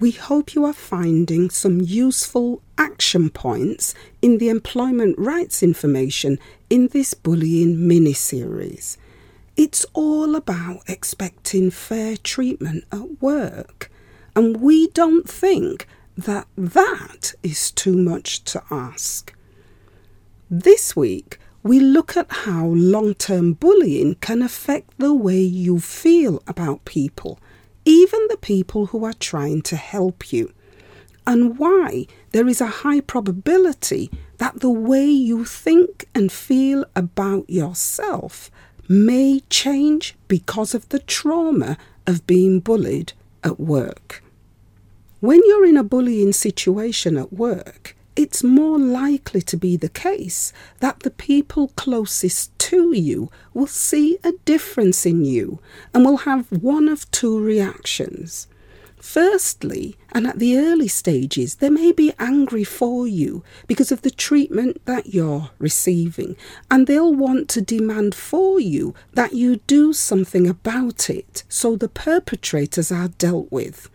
We hope you are finding some useful action points in the employment rights information in this bullying mini series. It's all about expecting fair treatment at work, and we don't think that that is too much to ask. This week, we look at how long term bullying can affect the way you feel about people even the people who are trying to help you, and why there is a high probability that the way you think and feel about yourself may change because of the trauma of being bullied at work. When you're in a bullying situation at work, it's more likely to be the case that the people closest to you will see a difference in you and will have one of two reactions. Firstly, and at the early stages, they may be angry for you because of the treatment that you're receiving, and they'll want to demand for you that you do something about it so the perpetrators are dealt with.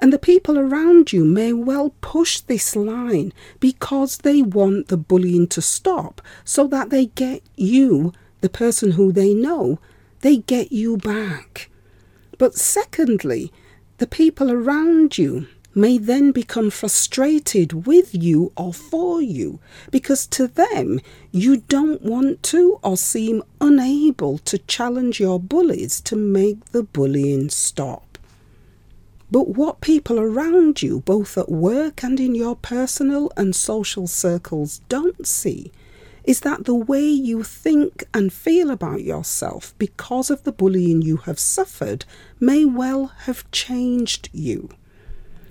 And the people around you may well push this line because they want the bullying to stop so that they get you, the person who they know, they get you back. But secondly, the people around you may then become frustrated with you or for you because to them you don't want to or seem unable to challenge your bullies to make the bullying stop. But what people around you, both at work and in your personal and social circles, don't see is that the way you think and feel about yourself because of the bullying you have suffered may well have changed you.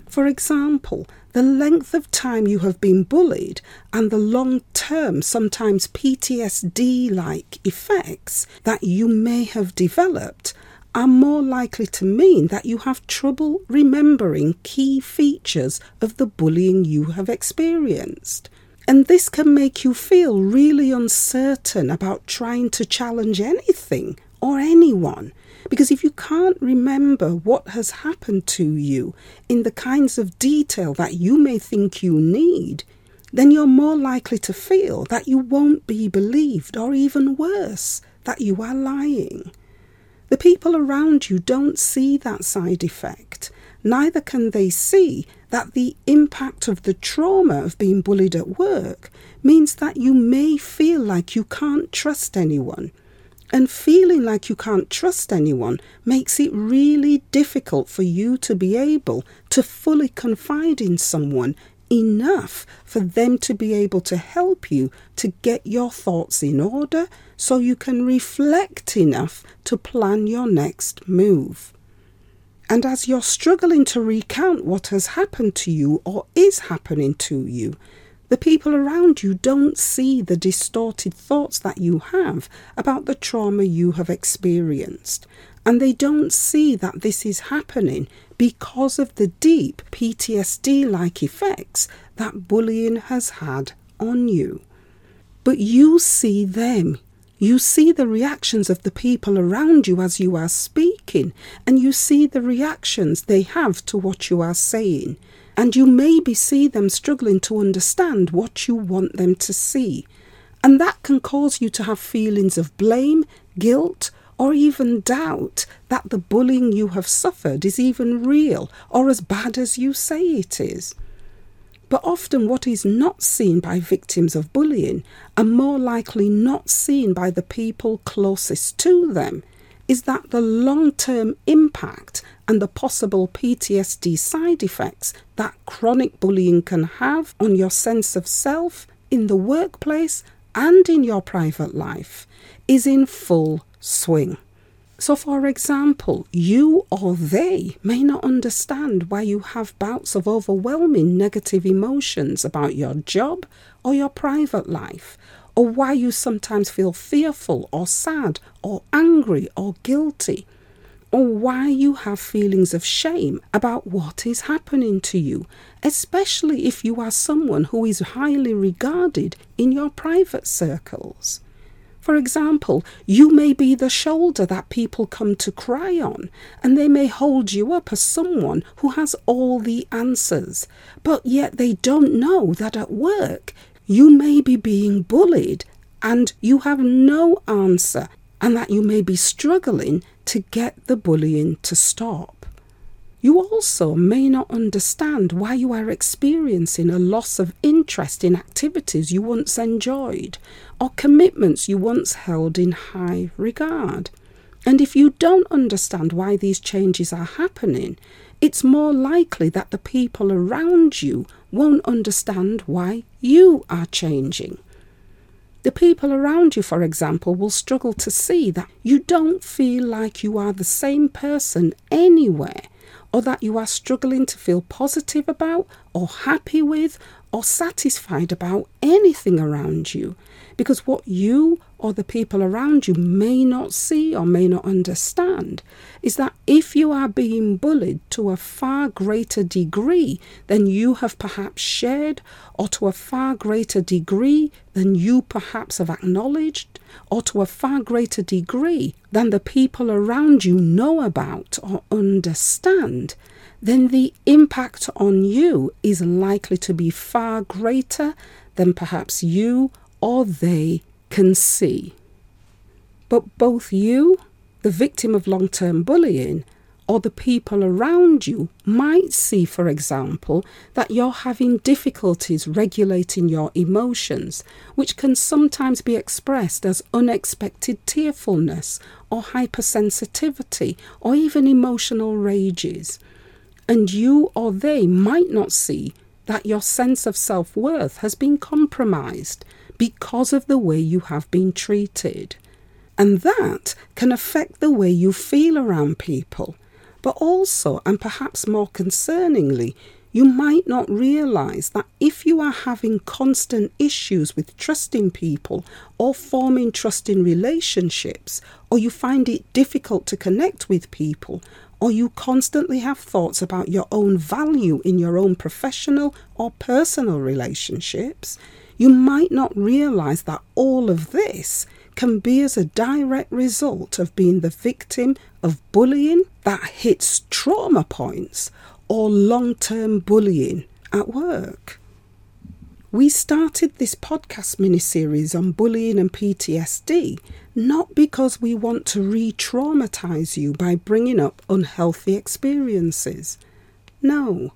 For example, the length of time you have been bullied and the long term, sometimes PTSD like effects that you may have developed are more likely to mean that you have trouble remembering key features of the bullying you have experienced. And this can make you feel really uncertain about trying to challenge anything or anyone. Because if you can't remember what has happened to you in the kinds of detail that you may think you need, then you're more likely to feel that you won't be believed, or even worse, that you are lying. The people around you don't see that side effect. Neither can they see that the impact of the trauma of being bullied at work means that you may feel like you can't trust anyone. And feeling like you can't trust anyone makes it really difficult for you to be able to fully confide in someone enough for them to be able to help you to get your thoughts in order so you can reflect enough to plan your next move. And as you're struggling to recount what has happened to you or is happening to you, the people around you don't see the distorted thoughts that you have about the trauma you have experienced. And they don't see that this is happening because of the deep PTSD like effects that bullying has had on you. But you see them. You see the reactions of the people around you as you are speaking, and you see the reactions they have to what you are saying. And you maybe see them struggling to understand what you want them to see. And that can cause you to have feelings of blame, guilt, or even doubt that the bullying you have suffered is even real or as bad as you say it is. But often, what is not seen by victims of bullying, and more likely not seen by the people closest to them, is that the long term impact and the possible PTSD side effects that chronic bullying can have on your sense of self in the workplace and in your private life is in full swing. So, for example, you or they may not understand why you have bouts of overwhelming negative emotions about your job or your private life, or why you sometimes feel fearful or sad or angry or guilty, or why you have feelings of shame about what is happening to you, especially if you are someone who is highly regarded in your private circles. For example, you may be the shoulder that people come to cry on, and they may hold you up as someone who has all the answers, but yet they don't know that at work you may be being bullied and you have no answer, and that you may be struggling to get the bullying to stop. You also may not understand why you are experiencing a loss of interest in activities you once enjoyed or commitments you once held in high regard. And if you don't understand why these changes are happening, it's more likely that the people around you won't understand why you are changing. The people around you, for example, will struggle to see that you don't feel like you are the same person anywhere or that you are struggling to feel positive about, or happy with, or satisfied about anything around you. Because what you or the people around you may not see or may not understand is that if you are being bullied to a far greater degree than you have perhaps shared, or to a far greater degree than you perhaps have acknowledged, or to a far greater degree than the people around you know about or understand, then the impact on you is likely to be far greater than perhaps you or they can see. But both you, the victim of long term bullying, or the people around you might see, for example, that you're having difficulties regulating your emotions, which can sometimes be expressed as unexpected tearfulness or hypersensitivity or even emotional rages. And you or they might not see that your sense of self worth has been compromised because of the way you have been treated. And that can affect the way you feel around people. But also, and perhaps more concerningly, you might not realize that if you are having constant issues with trusting people or forming trusting relationships, or you find it difficult to connect with people, or you constantly have thoughts about your own value in your own professional or personal relationships, you might not realize that all of this can be as a direct result of being the victim of bullying that hits trauma points or long term bullying at work. We started this podcast mini series on bullying and PTSD not because we want to re traumatize you by bringing up unhealthy experiences. No,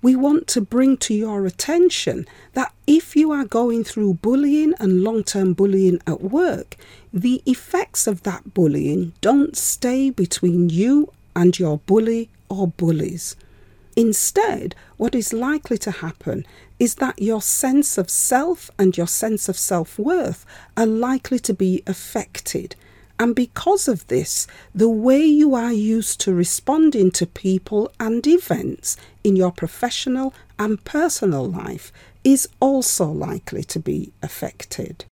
we want to bring to your attention that if you are going through bullying and long term bullying at work, the effects of that bullying don't stay between you and your bully or bullies. Instead, what is likely to happen is that your sense of self and your sense of self worth are likely to be affected and because of this, the way you are used to responding to people and events in your professional and personal life is also likely to be affected.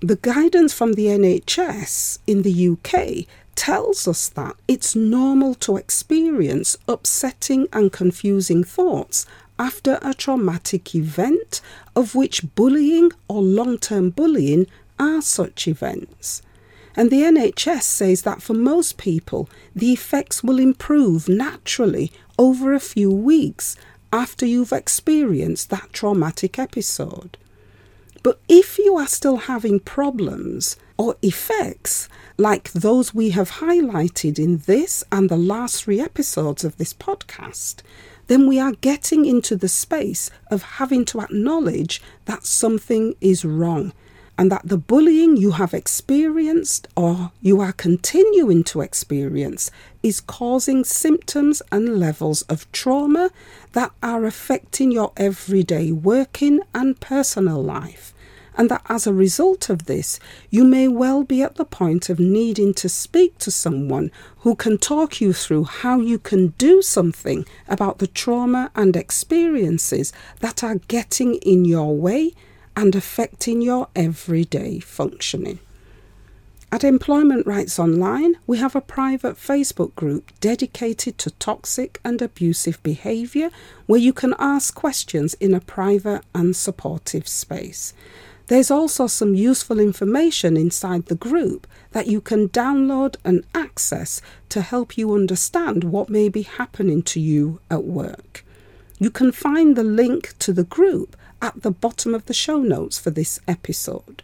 The guidance from the NHS in the UK tells us that it's normal to experience upsetting and confusing thoughts after a traumatic event, of which bullying or long term bullying are such events. And the NHS says that for most people, the effects will improve naturally over a few weeks after you've experienced that traumatic episode. But if you are still having problems or effects like those we have highlighted in this and the last three episodes of this podcast, then we are getting into the space of having to acknowledge that something is wrong and that the bullying you have experienced or you are continuing to experience is causing symptoms and levels of trauma that are affecting your everyday working and personal life. and that as a result of this, you may well be at the point of needing to speak to someone who can talk you through how you can do something about the trauma and experiences that are getting in your way and affecting your everyday functioning. At Employment Rights Online, we have a private Facebook group dedicated to toxic and abusive behaviour where you can ask questions in a private and supportive space. There's also some useful information inside the group that you can download and access to help you understand what may be happening to you at work. You can find the link to the group at the bottom of the show notes for this episode.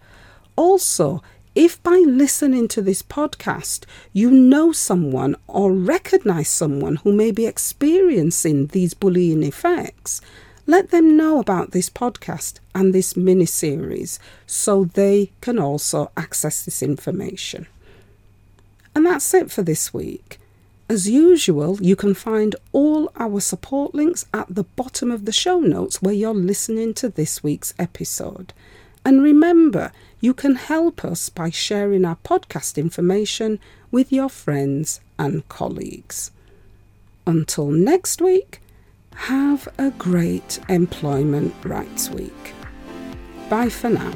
Also, if by listening to this podcast you know someone or recognize someone who may be experiencing these bullying effects, let them know about this podcast and this mini series so they can also access this information. And that's it for this week. As usual, you can find all our support links at the bottom of the show notes where you're listening to this week's episode. And remember, you can help us by sharing our podcast information with your friends and colleagues. Until next week, have a great Employment Rights Week. Bye for now.